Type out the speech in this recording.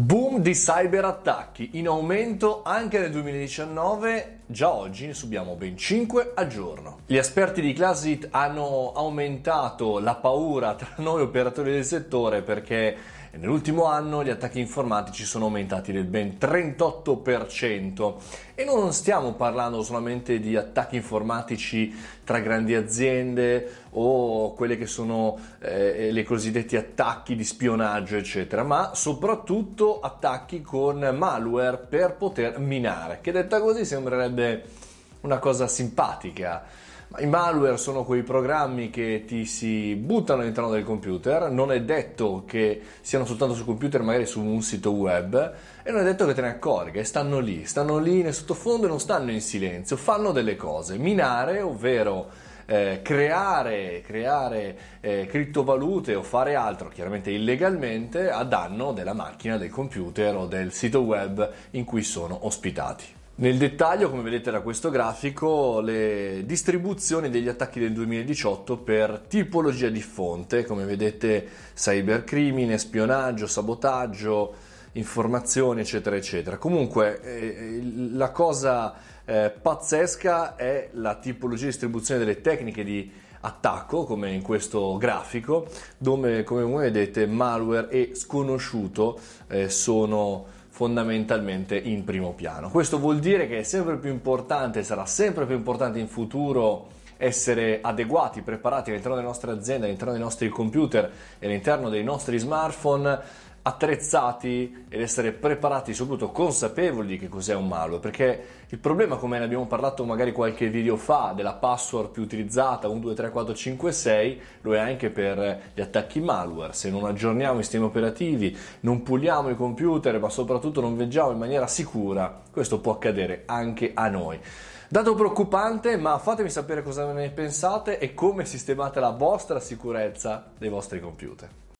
Boom di cyberattacchi in aumento anche nel 2019, già oggi ne subiamo ben 5 al giorno. Gli esperti di Classit hanno aumentato la paura tra noi operatori del settore perché nell'ultimo anno gli attacchi informatici sono aumentati del ben 38% e non stiamo parlando solamente di attacchi informatici tra grandi aziende o quelle che sono eh, le cosiddetti attacchi di spionaggio eccetera, ma soprattutto attacchi con malware per poter minare, che detta così sembrerebbe una cosa simpatica i malware sono quei programmi che ti si buttano all'interno del computer, non è detto che siano soltanto sul computer, magari su un sito web, e non è detto che te ne accorga, stanno lì, stanno lì nel sottofondo e non stanno in silenzio, fanno delle cose. Minare, ovvero eh, creare, creare eh, criptovalute o fare altro, chiaramente illegalmente, a danno della macchina, del computer o del sito web in cui sono ospitati. Nel dettaglio, come vedete da questo grafico, le distribuzioni degli attacchi del 2018 per tipologia di fonte, come vedete cybercrimine, spionaggio, sabotaggio, informazioni, eccetera, eccetera. Comunque, eh, la cosa eh, pazzesca è la tipologia di distribuzione delle tecniche di attacco, come in questo grafico, dove, come vedete, malware e sconosciuto eh, sono fondamentalmente in primo piano. Questo vuol dire che è sempre più importante, sarà sempre più importante in futuro essere adeguati, preparati all'interno delle nostre aziende, all'interno dei nostri computer e all'interno dei nostri smartphone attrezzati ed essere preparati, soprattutto consapevoli che cos'è un malware, perché il problema, come ne abbiamo parlato magari qualche video fa, della password più utilizzata 1, 2, 3, 4, 5, 6, lo è anche per gli attacchi malware. Se non aggiorniamo i sistemi operativi, non puliamo i computer, ma soprattutto non veggiamo in maniera sicura, questo può accadere anche a noi. Dato preoccupante, ma fatemi sapere cosa ne pensate e come sistemate la vostra sicurezza dei vostri computer.